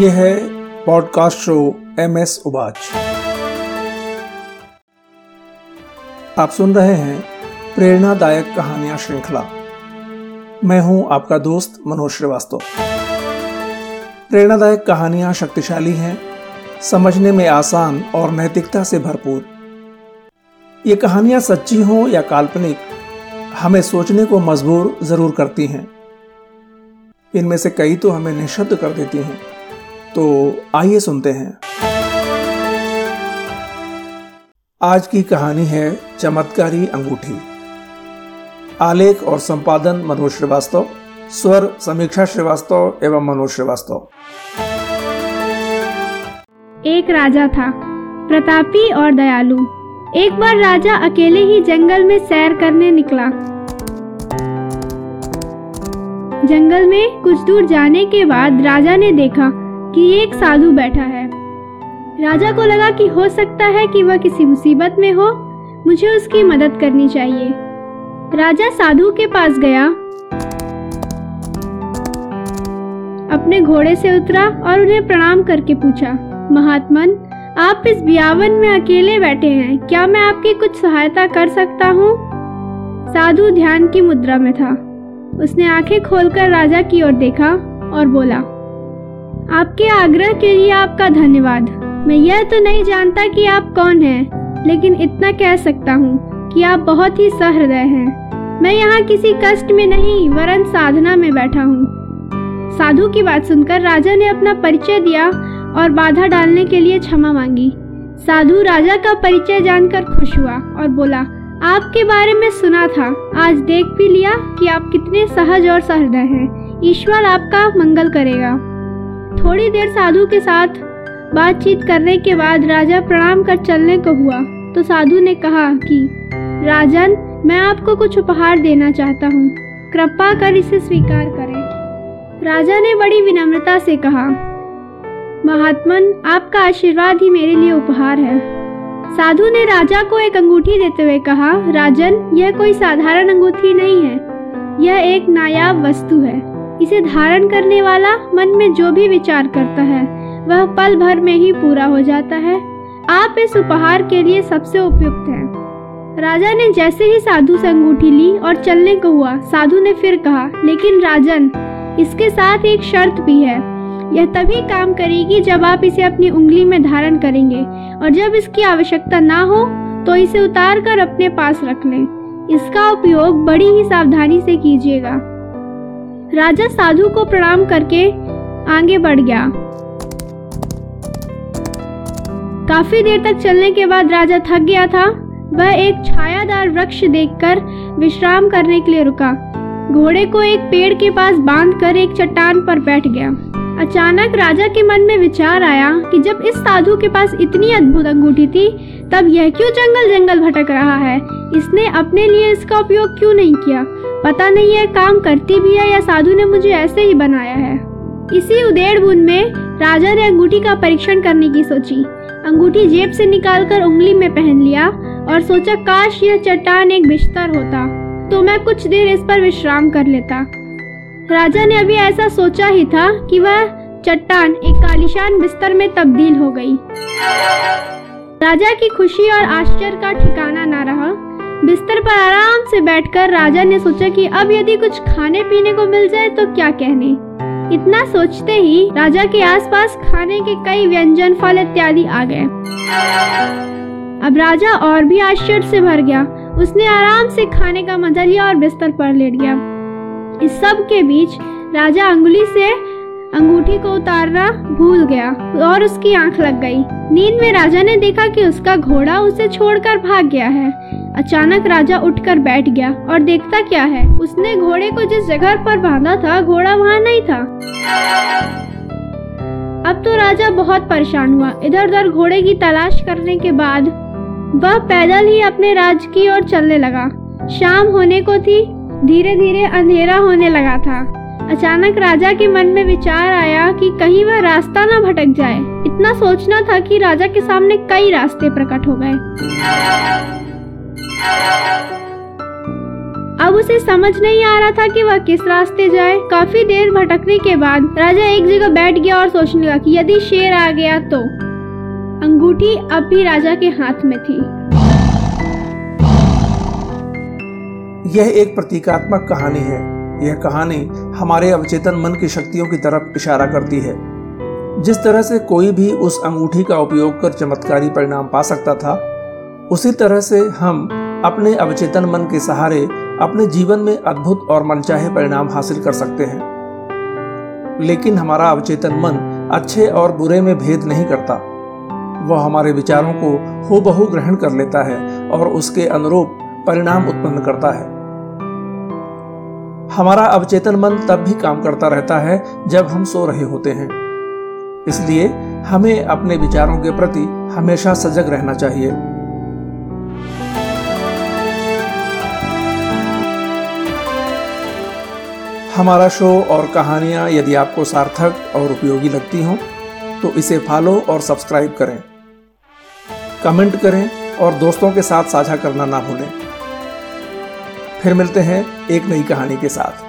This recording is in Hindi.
ये है पॉडकास्ट शो एम एस उबाच। आप सुन रहे हैं प्रेरणादायक कहानियाँ श्रृंखला। मैं हूँ आपका दोस्त मनोज श्रीवास्तव। प्रेरणादायक कहानियाँ शक्तिशाली हैं, समझने में आसान और नैतिकता से भरपूर। ये कहानियाँ सच्ची हों या काल्पनिक, हमें सोचने को मजबूर ज़रूर करती हैं। इनमें से कई तो हमें निशब्द कर देती हैं। तो आइए सुनते हैं। आज की कहानी है चमत्कारी अंगूठी। आलेख और संपादन मनोज श्रीवास्तव, स्वर समीक्षा श्रीवास्तव एवं मनोज श्रीवास्तव। एक राजा था, प्रतापी और दयालु। एक बार राजा अकेले ही जंगल में सैर करने निकला। जंगल में कुछ दूर जाने के बाद राजा ने देखा कि एक साधु बैठा है। राजा को लगा कि हो सकता है कि वह किसी मुसीबत में हो। मुझे उसकी मदद करनी चाहिए। राजा साधु के पास गया। अपने घोड़े से उतरा और उन्हें प्रणाम करके पूछा, महात्मन, आप इस बियावन में अकेले बैठे हैं। क्या मैं आपकी कुछ सहायता कर सकता हूँ? साधु ध्यान की मुद्रा में था। उसने आँखें खोलकर राजा की ओर देखा और बोला आपके आग्रह के लिए आपका धन्यवाद। मैं यह तो नहीं जानता कि आप कौन हैं, लेकिन इतना कह सकता हूँ कि आप बहुत ही सहृदय हैं। मैं यहाँ किसी कष्ट में नहीं वरन साधना में बैठा हूँ। साधु की बात सुनकर राजा ने अपना परिचय दिया और बाधा डालने के लिए क्षमा मांगी। साधु राजा का परिचय जानकर खुश हुआ और बोला आपके बारे में सुना था आज देख भी लिया कि आप कितने सहज और सहृदय हैं। ईश्वर आपका मंगल करेगा। थोड़ी देर साधु के साथ बातचीत करने के बाद राजा प्रणाम कर चलने को हुआ। तो साधु ने कहा कि, राजन, मैं आपको कुछ उपहार देना चाहता हूँ। कृपा कर इसे स्वीकार करें। राजा ने बड़ी विनम्रता से कहा, महात्मन, आपका आशीर्वाद ही मेरे लिए उपहार है। साधु ने राजा को एक अंगूठी देते हुए कहा, राजन, यह कोई साधारण अंगूठी नहीं है। यह एक नायाब वस्तु है। इसे धारण करने वाला मन में जो भी विचार करता है, वह पल भर में ही पूरा हो जाता है। आप इस उपहार के लिए सबसे उपयुक्त हैं। राजा ने जैसे ही साधु से अंगूठी ली और चलने को हुआ, साधु ने फिर कहा, लेकिन राजन, इसके साथ एक शर्त भी है। यह तभी काम करेगी जब आप इसे अपनी उंगली में धारण करेंगे और जब इसकी आवश्यकता ना हो तो इसे उतार कर अपने पास रख लें। इसका उपयोग बड़ी ही सावधानी से कीजिएगा। राजा साधु को प्रणाम करके आगे बढ़ गया। काफ़ी देर तक चलने के बाद राजा थक गया था। वह एक छायादार वृक्ष देखकर विश्राम करने के लिए रुका। घोड़े को एक पेड़ के पास बांधकर एक चट्टान पर बैठ गया। अचानक राजा के मन में विचार आया कि जब इस साधु के पास इतनी अद्भुत अंगूठी थी, तब यह क्यों जंगल जंगल भटक रहा है? इसने अपने लिए इसका उपयोग क्यों नहीं किया? पता नहीं यह काम करती भी है या साधु ने मुझे ऐसे ही बनाया है। इसी उदेड़ बुन में राजा ने अंगूठी का परीक्षण करने की सोची। अंगूठी जेब से निकालकर उंगली में पहन लिया और सोचा, काश यह चट्टान एक बिस्तर होता तो मैं कुछ देर इस पर विश्राम कर लेता। राजा ने अभी ऐसा सोचा ही था कि वह चट्टान एक कालिशान बिस्तर में तब्दील हो गई। राजा की खुशी और आश्चर्य का ठिकाना ना रहा। बिस्तर पर आराम से बैठकर राजा ने सोचा कि अब यदि कुछ खाने पीने को मिल जाए तो क्या कहने। इतना सोचते ही राजा के आसपास खाने के कई व्यंजन, फल इत्यादि आ गए। अब राजा और भी आश्चर्य से भर गया। उसने आराम से खाने का मज़ा लिया और बिस्तर पर लेट गया। इस सब के बीच राजा अंगुली से अंगूठी को उतारना भूल गया और उसकी आँख लग गई। नींद में राजा ने देखा कि उसका घोड़ा उसे छोड़कर भाग गया है। अचानक राजा उठकर बैठ गया और देखता क्या है? उसने घोड़े को जिस जगह पर बांधा था, घोड़ा वहाँ नहीं था। अब तो राजा बहुत परेशान हुआ। इधर उधर घोड़े की तलाश करने के बाद वह पैदल ही अपने राज्य की ओर चलने लगा। शाम होने को थी धीरे धीरे अंधेरा होने लगा था। अचानक राजा के मन में विचार आया कि कहीं वह रास्ता न भटक जाए। इतना सोचना था कि राजा के सामने कई रास्ते प्रकट हो गए। अब उसे समझ नहीं आ रहा था कि वह किस रास्ते जाए। काफ़ी देर भटकने के बाद राजा एक जगह बैठ गया और सोचने लगा कि यदि शेर आ गया तो। अंगूठी अब भी राजा के हाथ में थी। यह एक प्रतीकात्मक कहानी है। यह कहानी हमारे अवचेतन मन की शक्तियों की तरफ़ इशारा करती है। जिस तरह से कोई भी उस अंगूठी का उपयोग कर चमत्कारी परिणाम पा सकता था, उसी तरह से हम अपने अवचेतन मन के सहारे अपने जीवन में अद्भुत और मनचाहे परिणाम हासिल कर सकते हैं। लेकिन हमारा अवचेतन मन अच्छे और बुरे में भेद नहीं करता। वह हमारे विचारों को हो बहु ग्रहण कर लेता है और उसके अनुरूप परिणाम उत्पन्न करता है। हमारा अवचेतन मन तब भी काम करता रहता है जब हम सो रहे होते हैं। इसलिए हमें अपने विचारों के प्रति हमेशा सजग रहना चाहिए। हमारा शो और कहानियाँ यदि आपको सार्थक और उपयोगी लगती हों तो इसे फॉलो और सब्सक्राइब करें। कमेंट करें और दोस्तों के साथ साझा करना ना भूलें। फिर मिलते हैं एक नई कहानी के साथ।